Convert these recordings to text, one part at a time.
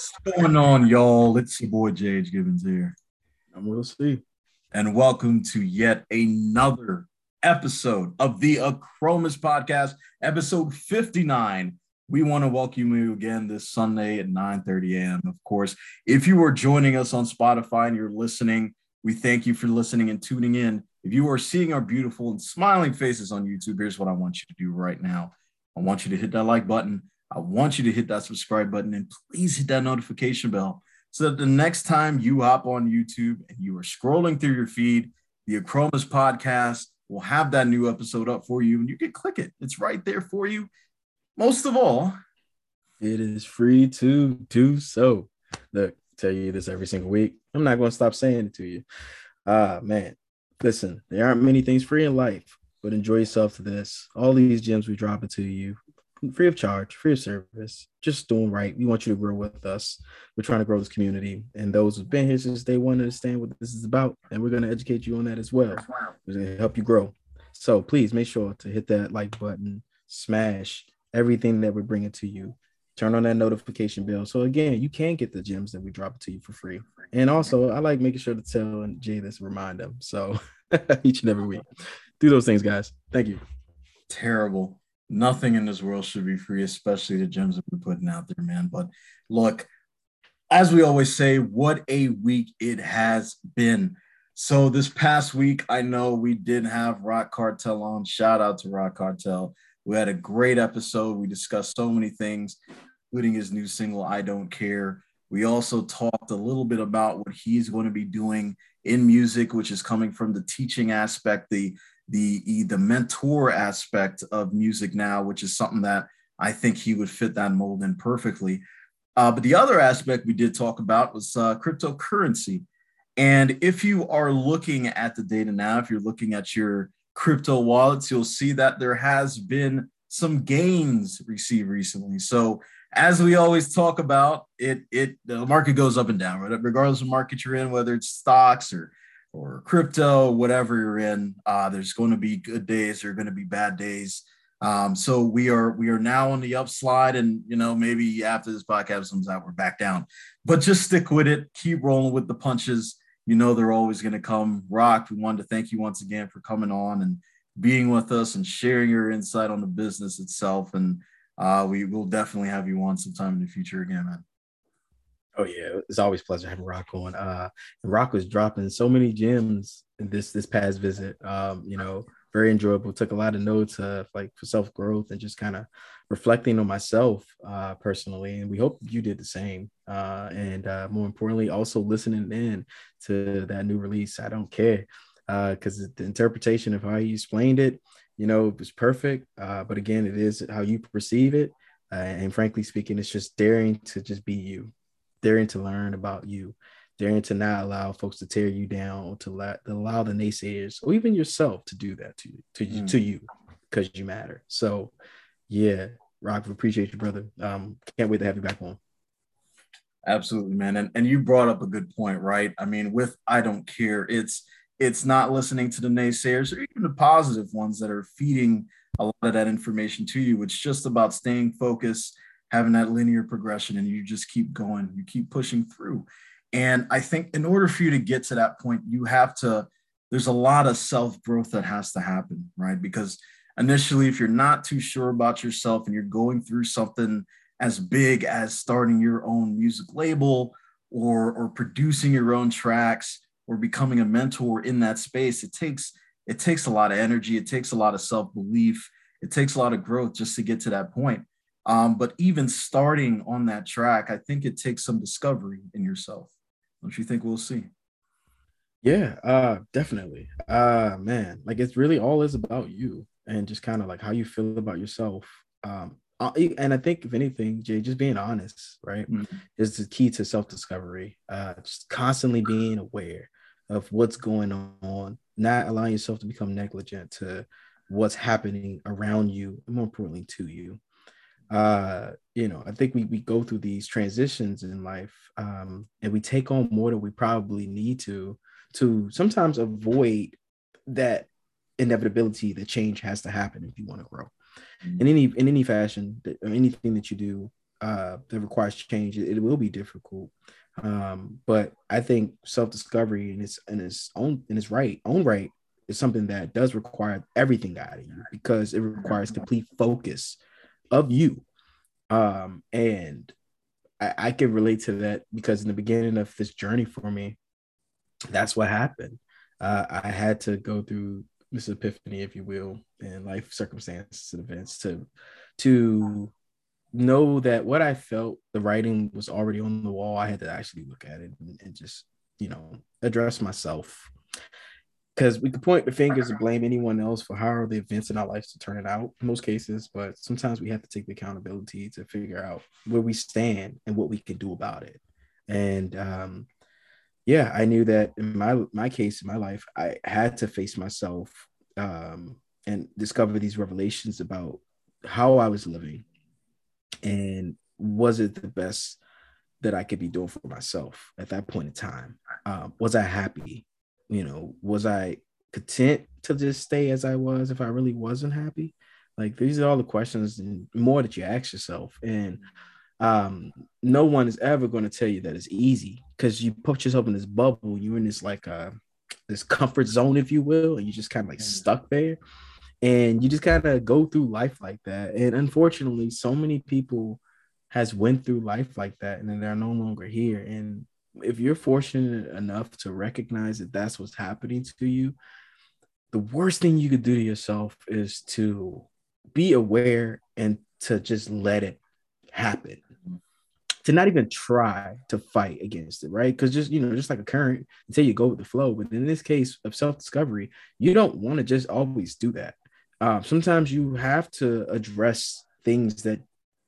What's going on, y'all? It's your boy JH Gibbons here. I'm Will C. And welcome to yet another episode of the Acromas Podcast, episode 59. We want to welcome you again this Sunday at 9 30 a.m. Of course, if you are joining us on Spotify and you're listening, we thank you for listening and tuning in. If you are seeing our beautiful and smiling faces on YouTube, here's what I want you to do right now. I want you to hit that like button. I want you to hit that subscribe button and please hit that notification bell so that the next time you hop on YouTube and you are scrolling through your feed, the Acromas podcast will have that new episode up for you and you can click it. It's right there for you. Most of all, it is free to do so. Look, tell you this every single week. I'm not going to stop saying it to you. Ah, uh, man. Listen, there aren't many things free in life, but enjoy yourself to this. All these gems we drop it to you free of charge, free of service, just doing right. We want you to grow with us. We're trying to grow this community, and those who've been here since day one understand what this is about, and we're going to educate you on that as well. We're going to help you grow. So please make sure to hit that like button, smash everything that we're bringing to you. Turn on that notification bell. So again, you can get the gems that we drop to you for free. And also, I like making sure to tell and Jay this, remind them. So each and every week, do those things, guys. Thank you. Terrible nothing in this world should be free, especially the gems that we're putting out there, man. But look, as we always say, what a week it has been. So this past week, I know we did have Rock Cartel on. Shout out to Rock Cartel. We had a great episode. We discussed so many things, including his new single, I Don't Care. We also talked a little bit about what he's going to be doing in music, which is coming from the teaching aspect, the the the mentor aspect of music now, which is something that I think he would fit that mold in perfectly. Uh, but the other aspect we did talk about was uh, cryptocurrency. And if you are looking at the data now, if you're looking at your crypto wallets, you'll see that there has been some gains received recently. So as we always talk about, it it the market goes up and down, right? Regardless of market you're in, whether it's stocks or or crypto, whatever you're in, uh, there's going to be good days. There are going to be bad days. Um, so we are we are now on the upslide, and you know maybe after this podcast comes out, we're back down. But just stick with it. Keep rolling with the punches. You know they're always going to come. Rock, we wanted to thank you once again for coming on and being with us and sharing your insight on the business itself. And uh, we will definitely have you on sometime in the future again, man. Oh yeah, it's always pleasure having Rock on. Uh, and Rock was dropping so many gems this this past visit. Um, you know, very enjoyable. Took a lot of notes of like for self growth and just kind of reflecting on myself uh, personally. And we hope you did the same. Uh, and uh, more importantly, also listening in to that new release. I don't care because uh, the interpretation of how you explained it, you know, it was perfect. Uh, but again, it is how you perceive it. Uh, and frankly speaking, it's just daring to just be you daring to learn about you, daring to not allow folks to tear you down, to let allow the naysayers or even yourself to do that to you, to mm. to you, because you matter. So, yeah, Rock, appreciate you, brother. Um, can't wait to have you back on. Absolutely, man. And and you brought up a good point, right? I mean, with I don't care, it's it's not listening to the naysayers or even the positive ones that are feeding a lot of that information to you. It's just about staying focused having that linear progression and you just keep going, you keep pushing through. And I think in order for you to get to that point, you have to, there's a lot of self growth that has to happen, right? Because initially, if you're not too sure about yourself and you're going through something as big as starting your own music label or, or producing your own tracks or becoming a mentor in that space, it takes, it takes a lot of energy. It takes a lot of self belief. It takes a lot of growth just to get to that point. Um, but even starting on that track, I think it takes some discovery in yourself. Don't you think Will C? Yeah, uh, definitely. Uh, man, like it's really all is about you and just kind of like how you feel about yourself. Um, uh, and I think if anything, Jay, just being honest, right, mm-hmm. is the key to self discovery. Uh, just constantly being aware of what's going on, not allowing yourself to become negligent to what's happening around you, and more importantly, to you uh you know i think we, we go through these transitions in life um and we take on more than we probably need to to sometimes avoid that inevitability that change has to happen if you want to grow mm-hmm. in any in any fashion anything that you do uh, that requires change. It, it will be difficult. Um, but I think self-discovery in its in its own in its right own right is something that does require everything out of you because it requires complete focus of you. Um, and I, I can relate to that because in the beginning of this journey for me, that's what happened. Uh, I had to go through this epiphany, if you will, and life circumstances and events to to know that what I felt, the writing was already on the wall. I had to actually look at it and, and just, you know, address myself. Because we could point the fingers and blame anyone else for how the events in our lives to turn it out in most cases, but sometimes we have to take the accountability to figure out where we stand and what we can do about it. And um, yeah, I knew that in my my case in my life, I had to face myself um, and discover these revelations about how I was living and was it the best that I could be doing for myself at that point in time? Um, was I happy? You know, was I content to just stay as I was if I really wasn't happy? Like these are all the questions and more that you ask yourself. And um, no one is ever going to tell you that it's easy because you put yourself in this bubble. You're in this like uh this comfort zone, if you will, and you just kind of like stuck there and you just kind of go through life like that and unfortunately so many people has went through life like that and then they're no longer here and if you're fortunate enough to recognize that that's what's happening to you the worst thing you could do to yourself is to be aware and to just let it happen to not even try to fight against it, right? Because just you know, just like a current, until you go with the flow. But in this case of self-discovery, you don't want to just always do that um, sometimes you have to address things that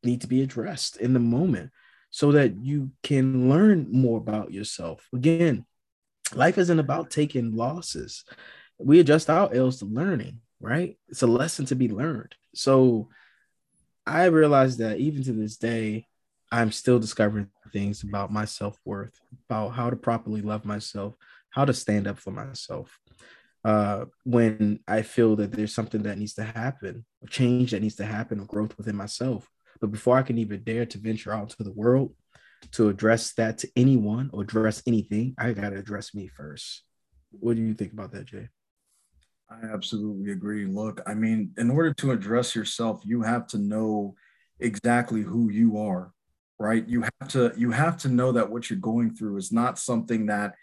need to be addressed in the moment so that you can learn more about yourself. Again, life isn't about taking losses. We adjust our L's to learning, right? It's a lesson to be learned. So I realized that even to this day, I'm still discovering things about my self worth, about how to properly love myself, how to stand up for myself uh, when I feel that there's something that needs to happen, a change that needs to happen, or growth within myself. But before I can even dare to venture out into the world to address that to anyone or address anything, I got to address me first. What do you think about that, Jay? I absolutely agree. Look, I mean, in order to address yourself, you have to know exactly who you are, right? You have to you have to know that what you're going through is not something that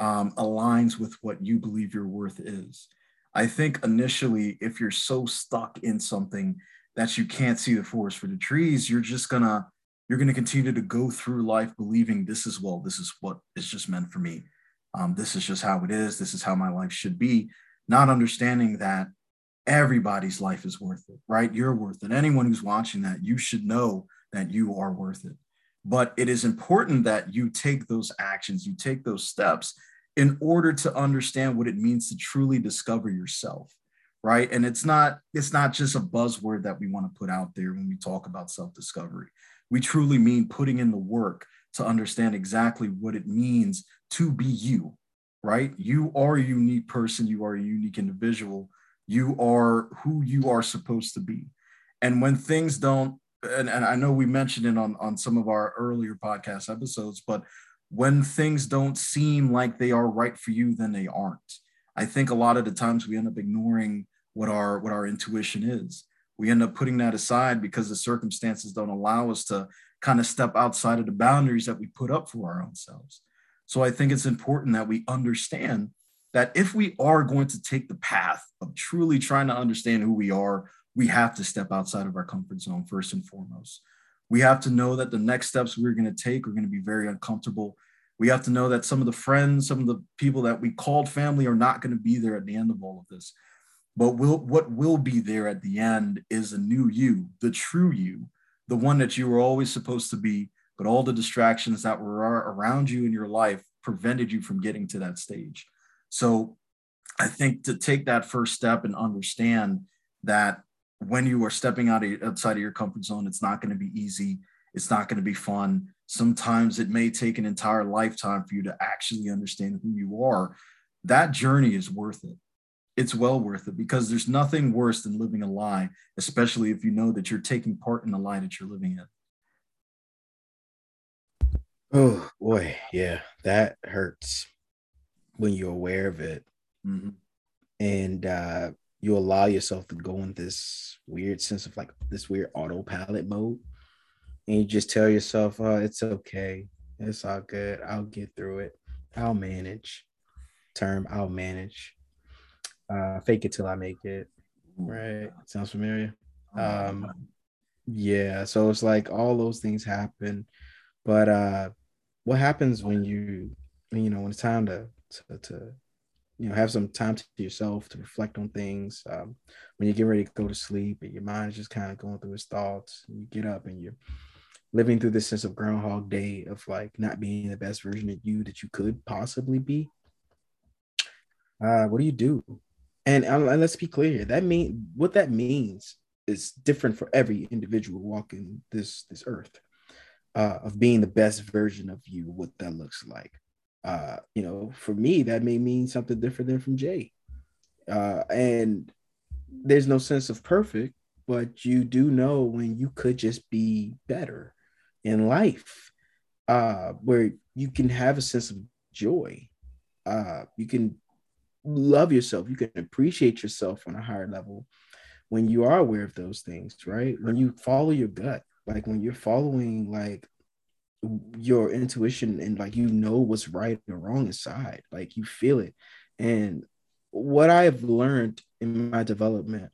um, aligns with what you believe your worth is. I think initially, if you're so stuck in something that you can't see the forest for the trees, you're just gonna you're gonna continue to go through life believing this is well, this is what is just meant for me. Um, this is just how it is. This is how my life should be. Not understanding that everybody's life is worth it, right? You're worth it. Anyone who's watching that, you should know that you are worth it. But it is important that you take those actions, you take those steps in order to understand what it means to truly discover yourself right? And it's not it's not just a buzzword that we want to put out there when we talk about self-discovery. We truly mean putting in the work to understand exactly what it means to be you right? You are a unique person you are a unique individual you are who you are supposed to be. And when things don't and, and I know we mentioned it on, on some of our earlier podcast episodes, but when things don't seem like they are right for you, then they aren't. I think a lot of the times we end up ignoring what our what our intuition is. We end up putting that aside because the circumstances don't allow us to kind of step outside of the boundaries that we put up for our own selves. So I think it's important that we understand that if we are going to take the path of truly trying to understand who we are, we have to step outside of our comfort zone first and foremost. We have to know that the next steps we're going to take are going to be very uncomfortable. We have to know that some of the friends, some of the people that we called family are not going to be there at the end of all of this. But will, what will be there at the end is a new you, the true you, the one that you were always supposed to be, but all the distractions that were around you in your life prevented you from getting to that stage. So I think to take that first step and understand that when you are stepping out of, outside of your comfort zone, it's not going to be easy. It's not going to be fun. Sometimes it may take an entire lifetime for you to actually understand who you are. That journey is worth it. It's well worth it because there's nothing worse than living a lie, especially if you know that you're taking part in the lie that you're living in. Oh boy, yeah, that hurts when you're aware of it, mm-hmm. and uh, you allow yourself to go in this weird sense of like this weird autopilot mode, and you just tell yourself, "Oh, it's okay, it's all good. I'll get through it. I'll manage." Term, I'll manage. Uh, fake it till I make it. Right? Sounds familiar. Um, yeah. So it's like all those things happen, but uh, what happens when you, you know, when it's time to to, to you know have some time to yourself to reflect on things um, when you get ready to go to sleep and your mind is just kind of going through its thoughts and you get up and you're living through this sense of groundhog day of like not being the best version of you that you could possibly be uh, what do you do and, and let's be clear here. that mean what that means is different for every individual walking this this earth uh, of being the best version of you what that looks like uh, you know, for me, that may mean something different than from Jay. Uh, and there's no sense of perfect, but you do know when you could just be better in life, uh, where you can have a sense of joy. Uh, you can love yourself, you can appreciate yourself on a higher level when you are aware of those things, right? When you follow your gut, like when you're following like your intuition and like you know what's right or wrong inside like you feel it. And what i've learned in my development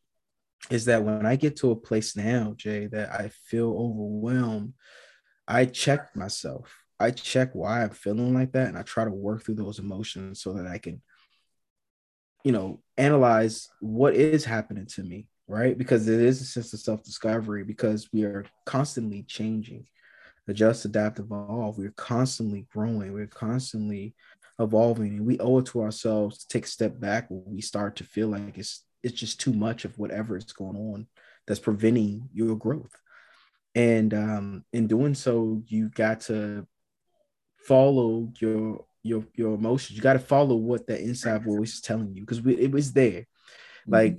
is that when i get to a place now jay that i feel overwhelmed i check myself. I check why i'm feeling like that and i try to work through those emotions so that i can you know analyze what is happening to me right because it is a sense of self-discovery because we are constantly changing adjust, adapt, evolve. We're constantly growing. We're constantly evolving, and we owe it to ourselves to take a step back when we start to feel like it's it's just too much of whatever is going on that's preventing your growth. And um, in doing so, you got to follow your your your emotions. You got to follow what that inside voice is telling you because it was there. Mm-hmm. Like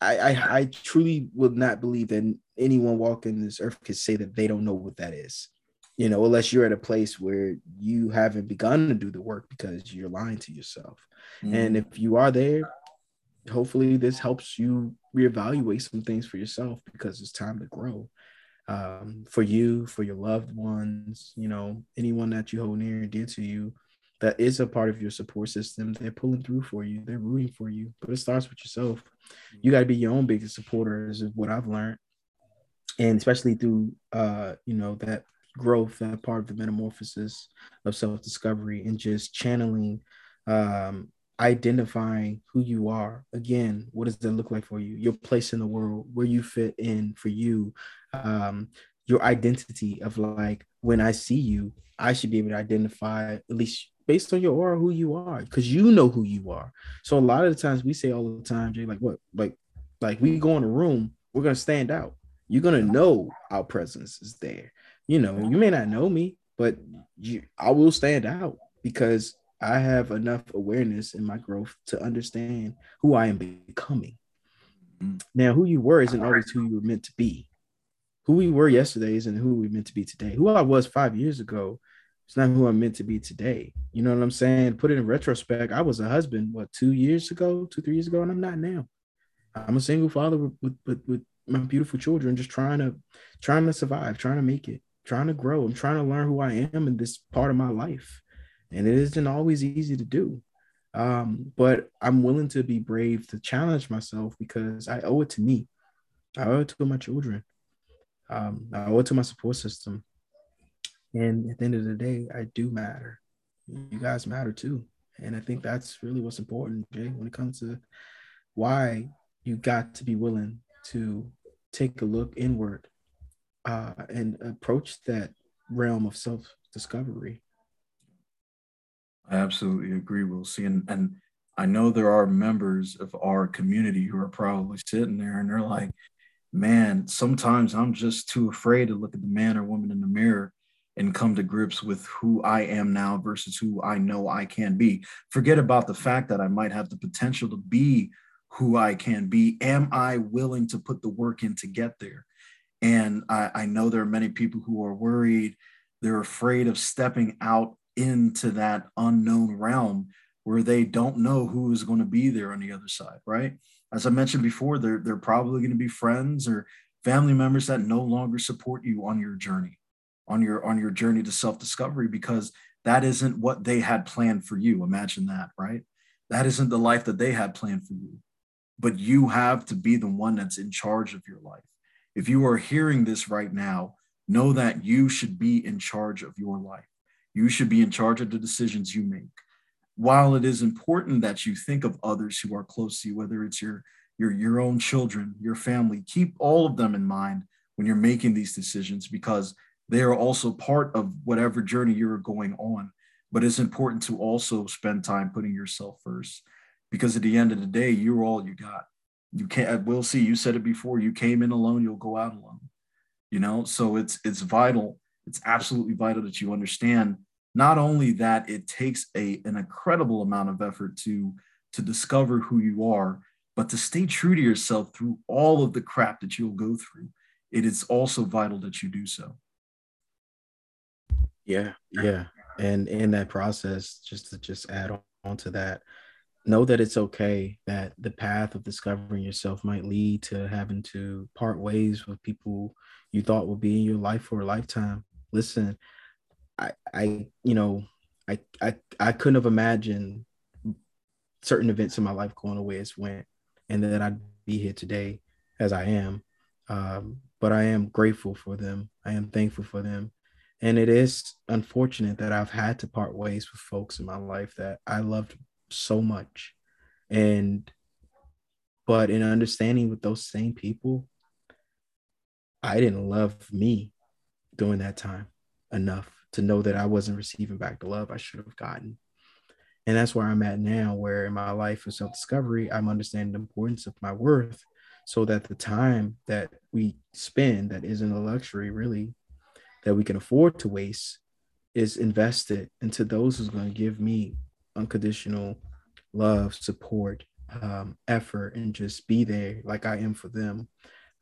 I, I I truly would not believe that anyone walking this earth could say that they don't know what that is you know, unless you're at a place where you haven't begun to do the work because you're lying to yourself. Mm. And if you are there, hopefully this helps you reevaluate some things for yourself because it's time to grow. Um, for you, for your loved ones, you know, anyone that you hold near and dear to you that is a part of your support system, they're pulling through for you, they're rooting for you. But it starts with yourself. You got to be your own biggest supporter, is what I've learned. And especially through uh, you know, that growth that part of the metamorphosis of self-discovery and just channeling um, identifying who you are again what does that look like for you your place in the world where you fit in for you um, your identity of like when i see you i should be able to identify at least based on your aura who you are because you know who you are so a lot of the times we say all the time jay like what like like we go in a room we're gonna stand out you're gonna know our presence is there you know, you may not know me, but you, I will stand out because I have enough awareness in my growth to understand who I am becoming. Mm. Now, who you were isn't always who you were meant to be. Who we were yesterday isn't who we meant to be today. Who I was five years ago it's not who I'm meant to be today. You know what I'm saying? Put it in retrospect. I was a husband, what, two years ago, two, three years ago, and I'm not now. I'm a single father with, with, with, my beautiful children, just trying to trying to survive, trying to make it trying to grow. I'm trying to learn who I am in this part of my life. And it isn't always easy to do. Um, but I'm willing to be brave to challenge myself because I owe it to me. I owe it to my children. Um, I owe it to my support system. And at the end of the day, I do matter. You guys matter too. And I think that's really what's important, Jay, when it comes to why you got to be willing to take a look inward uh, and approach that realm of self discovery. I absolutely agree, Will C, and, and I know there are members of our community who are probably sitting there and they're like, man, sometimes I'm just too afraid to look at the man or woman in the mirror and come to grips with who I am now versus who I know I can be. Forget about the fact that I might have the potential to be who I can be. Am I willing to put the work in to get there? And I, I know there are many people who are worried They're afraid of stepping out into that unknown realm where they don't know who is going to be there on the other side, right? As I mentioned before, they're, they're probably going to be friends or family members that no longer support you on your journey, on your on your journey to self-discovery, because that isn't what they had planned for you. Imagine that, right? That isn't the life that they had planned for you. But you have to be the one that's in charge of your life. If you are hearing this right now, know that you should be in charge of your life. You should be in charge of the decisions you make. While it is important that you think of others who are close to you, whether it's your your your own children, your family, keep all of them in mind when you're making these decisions because they are also part of whatever journey you're going on. But it's important to also spend time putting yourself first because at the end of the day, you're all you got. You can't, Will C, you said it before, you came in alone, you'll go out alone. You know, so it's it's vital, it's absolutely vital that you understand not only that it takes a an incredible amount of effort to to discover who you are, but to stay true to yourself through all of the crap that you'll go through. It is also vital that you do so. Yeah, yeah. And in that process, just to just add on to that, know that it's okay that the path of discovering yourself might lead to having to part ways with people you thought would be in your life for a lifetime. Listen, I I you know, I I I couldn't have imagined certain events in my life going the way it's went and that I'd be here today as I am. Um, but I am grateful for them. I am thankful for them. And it is unfortunate that I've had to part ways with folks in my life that I loved so much. And, but in understanding with those same people, I didn't love me during that time enough to know that I wasn't receiving back the love I should have gotten. And that's where I'm at now, where in my life of self discovery, I'm understanding the importance of my worth so that the time that we spend that isn't a luxury really that we can afford to waste is invested into those who's going to give me unconditional love, support, um, effort, and just be there like I am for them.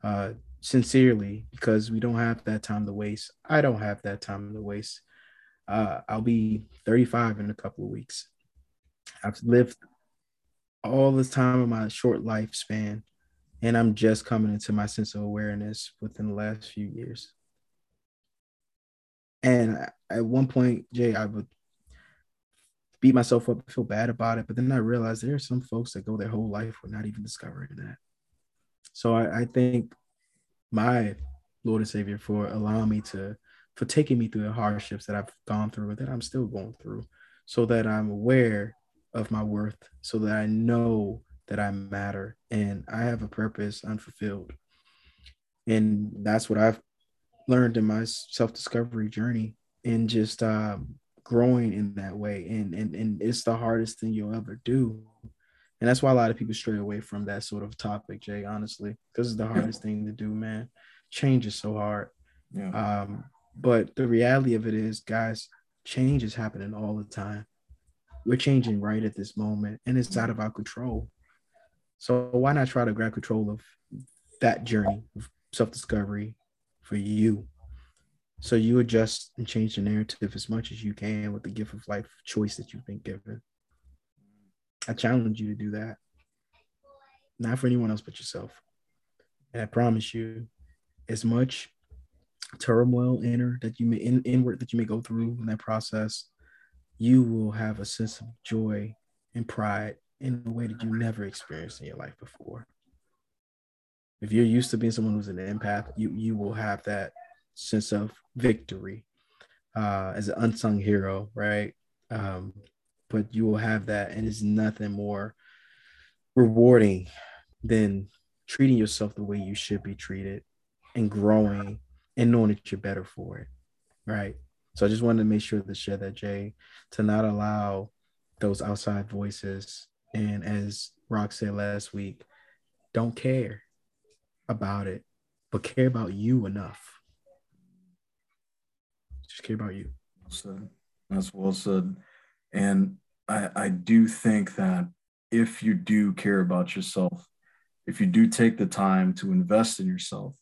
Uh, sincerely, because we don't have that time to waste. I don't have that time to waste. Uh, I'll be 35 in a couple of weeks. I've lived all this time of my short lifespan, and I'm just coming into my sense of awareness within the last few years. And at one point, Jay, I would beat myself up, feel bad about it, but then I realized there are some folks that go their whole life without even discovering that. So I, I thank my Lord and Savior for allowing me to, for taking me through the hardships that I've gone through and that I'm still going through, so that I'm aware of my worth so that I know that I matter and I have a purpose unfulfilled. And that's what I've learned in my self-discovery journey and just um, growing in that way. And, and and it's the hardest thing you'll ever do. And that's why a lot of people stray away from that sort of topic, Jay, honestly, because it's the hardest thing to do, man. Change is so hard. Yeah. Um, but the reality of it is, guys, change is happening all the time we're changing right at this moment and it's out of our control. So why not try to grab control of that journey of self-discovery for you? So you adjust and change the narrative as much as you can with the gift of life choice that you've been given. I challenge you to do that. Not for anyone else but yourself. And I promise you, as much turmoil inner that you may in, inward that you may go through in that process, you will have a sense of joy and pride in a way that you never experienced in your life before. If you're used to being someone who's an empath, you you will have that sense of victory uh, as an unsung hero, right? Um, but you will have that, and it's nothing more rewarding than treating yourself the way you should be treated and growing and knowing that you're better for it, right? So I just wanted to make sure to share that, Jay, to not allow those outside voices. And as Rock said last week, don't care about it, but care about you enough. Just care about you. Well said. That's well said. And I, I do think that if you do care about yourself, if you do take the time to invest in yourself,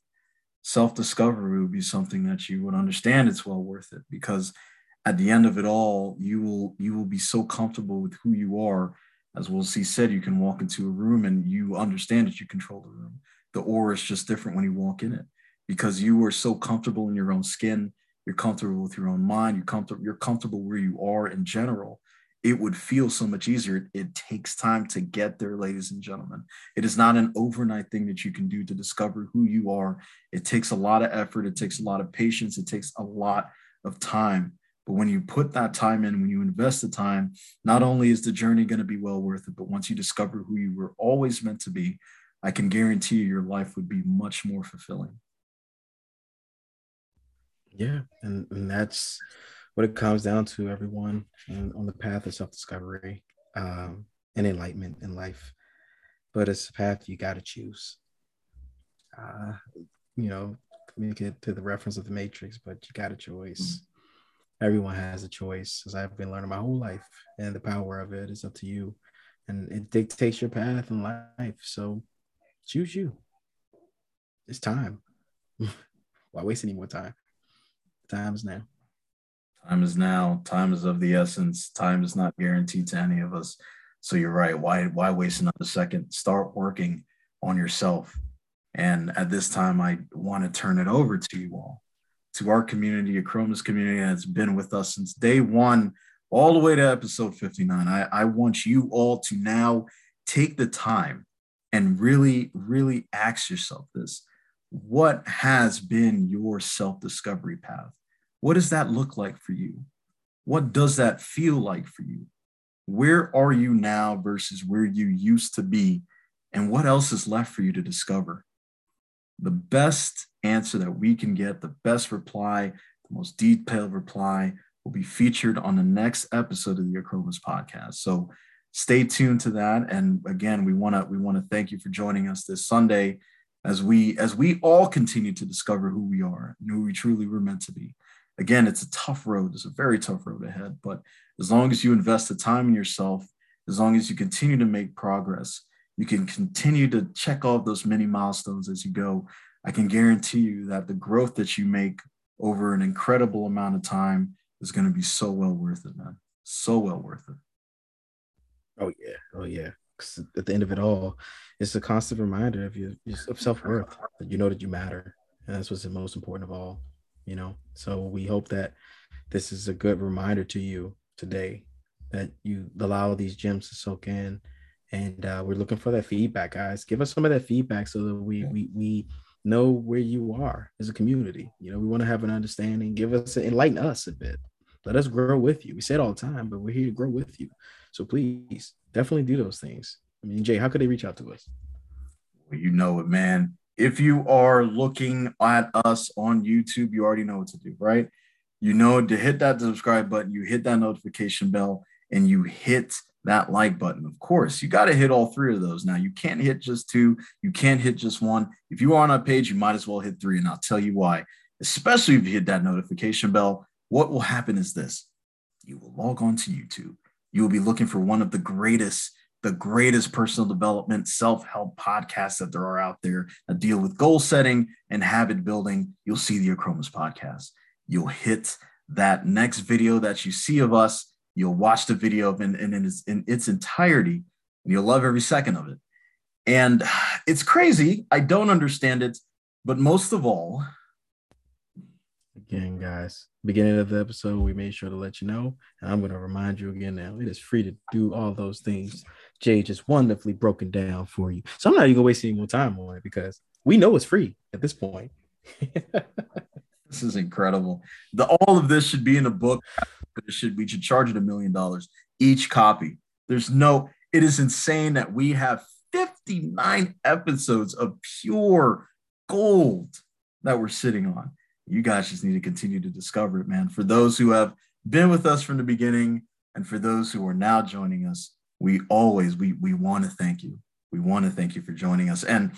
self-discovery would be something that you would understand it's well worth it because at the end of it all, you will you will be so comfortable with who you are. As Will C said, you can walk into a room and you understand that you control the room. The aura is just different when you walk in it because you are so comfortable in your own skin. You're comfortable with your own mind. You're comfortable. You're comfortable where you are in general. It would feel so much easier. It takes time to get there, ladies and gentlemen. It is not an overnight thing that you can do to discover who you are. It takes a lot of effort. It takes a lot of patience. It takes a lot of time. But when you put that time in, when you invest the time, not only is the journey going to be well worth it, but once you discover who you were always meant to be, I can guarantee you your life would be much more fulfilling. Yeah. And, and that's what it comes down to, everyone and on the path of self discovery um, and enlightenment in life. But it's a path you got to choose. Uh, you know, make it to the reference of the Matrix, but you got a choice. Mm-hmm everyone has a choice as i've been learning my whole life and the power of it is up to you and it dictates your path in life so choose you it's time. Why waste any more time? Time is now. Time is now. Time is of the essence. Time is not guaranteed to any of us. So you're right. Why why waste another second? Start working on yourself. And at this time i want to turn it over to you all to our community, a Chromas community that's been with us since day one, all the way to episode 59. I, I want you all to now take the time and really, really ask yourself this what has been your self discovery path? What does that look like for you? What does that feel like for you? Where are you now versus where you used to be? And what else is left for you to discover? The best answer that we can get, the best reply, the most detailed reply will be featured on the next episode of the Acromas podcast. So stay tuned to that. And again, we want to we want to thank you for joining us this Sunday as we as we all continue to discover who we are and who we truly were meant to be. Again, it's a tough road. It's a very tough road ahead. But as long as you invest the time in yourself, as long as you continue to make progress, you can continue to check off those many milestones as you go I can guarantee you that the growth that you make over an incredible amount of time is going to be so well worth it, man. So well worth it. Oh yeah, oh yeah. Because at the end of it all, it's a constant reminder of your, of self worth that you know that you matter, and that's what's the most important of all. You know, so we hope that this is a good reminder to you today that you allow these gems to soak in, and uh, we're looking for that feedback, guys. Give us some of that feedback so that we we we know where you are as a community. You know, we want to have an understanding, give us, enlighten us a bit. Let us grow with you. We say it all the time, but we're here to grow with you. So please definitely do those things. I mean, Jay, how could they reach out to us? Well, you know it, man. If you are looking at us on YouTube, you already know what to do, right? You know to hit that subscribe button, you hit that notification bell, and you hit that like button. Of course, you got to hit all three of those. Now, you can't hit just two, you can't hit just one. If you are on our page, you might as well hit three, and I'll tell you why. Especially if you hit that notification bell, what will happen is this you will log on to YouTube. You will be looking for one of the greatest, the greatest personal development, self help podcasts that there are out there that deal with goal setting and habit building. You'll see the Acromas podcast. You'll hit that next video that you see of us You'll watch the video in, in, in, its, in its entirety, and you'll love every second of it. And it's crazy. I don't understand it, but most of all, again, guys, beginning of the episode, we made sure to let you know, and I'm going to remind you again now. It is free to do all those things. Jay just wonderfully broken down for you. So I'm not even going to waste any more time on it because we know it's free at this point. this is incredible. The, all of this should be in a book it should we should charge it a million dollars each copy. There's no, it is insane that we have 59 episodes of pure gold that we're sitting on. You guys just need to continue to discover it, man. For those who have been with us from the beginning and for those who are now joining us, we always we we want to thank you. We want to thank you for joining us. And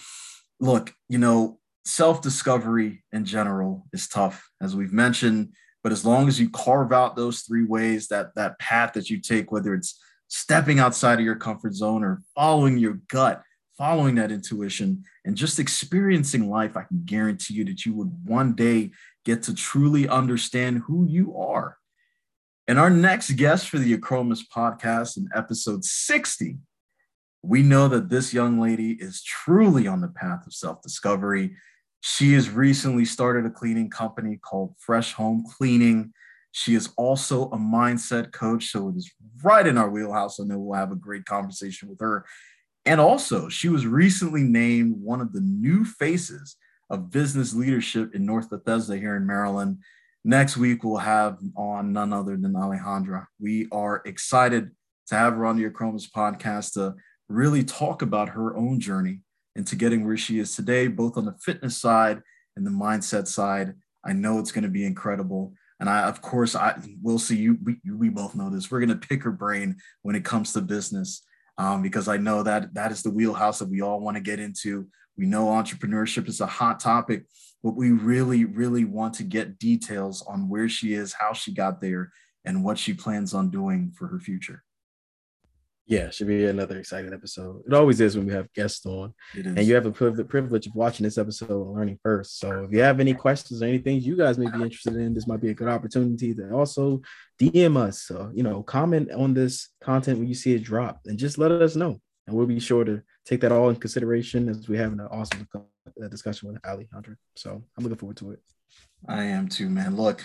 look, you know, self-discovery in general is tough as we've mentioned but as long as you carve out those three ways, that that path that you take, whether it's stepping outside of your comfort zone or following your gut, following that intuition and just experiencing life, I can guarantee you that you would one day get to truly understand who you are. And our next guest for the Acromis podcast in episode 60, we know that this young lady is truly on the path of self discovery. She has recently started a cleaning company called Fresh Home Cleaning. She is also a mindset coach, so it is right in our wheelhouse. I know we'll have a great conversation with her. And also, she was recently named one of the new faces of business leadership in North Bethesda here in Maryland. Next week, we'll have on none other than Alejandra. We are excited to have her on the Acromis podcast to really talk about her own journey into getting where she is today, both on the fitness side and the mindset side. I know it's going to be incredible. And I, of course, I will see you. We, we both know this. We're going to pick her brain when it comes to business um, because I know that that is the wheelhouse that we all want to get into. We know entrepreneurship is a hot topic, but we really, really want to get details on where she is, how she got there, and what she plans on doing for her future. Yeah, should be another exciting episode. It always is when we have guests on, and you have the privilege of watching this episode and learning first. So, if you have any questions or anything you guys may be interested in, this might be a good opportunity to also DM us. So, you know, comment on this content when you see it drop, and just let us know, and we'll be sure to take that all in consideration as we have an awesome uh, discussion with Ali Alejandra. So, I'm looking forward to it. I am too, man. Look,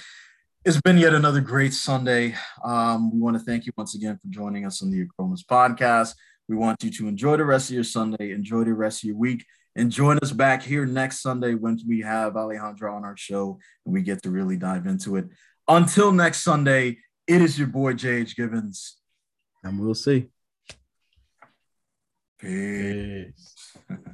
it's been yet another great Sunday. Um, we want to thank you once again for joining us on the Acromis podcast. We want you to enjoy the rest of your Sunday, enjoy the rest of your week, and join us back here next Sunday when we have Alejandra on our show and we get to really dive into it. Until next Sunday, it is your boy JH Gibbons. And Will C. Peace. Peace.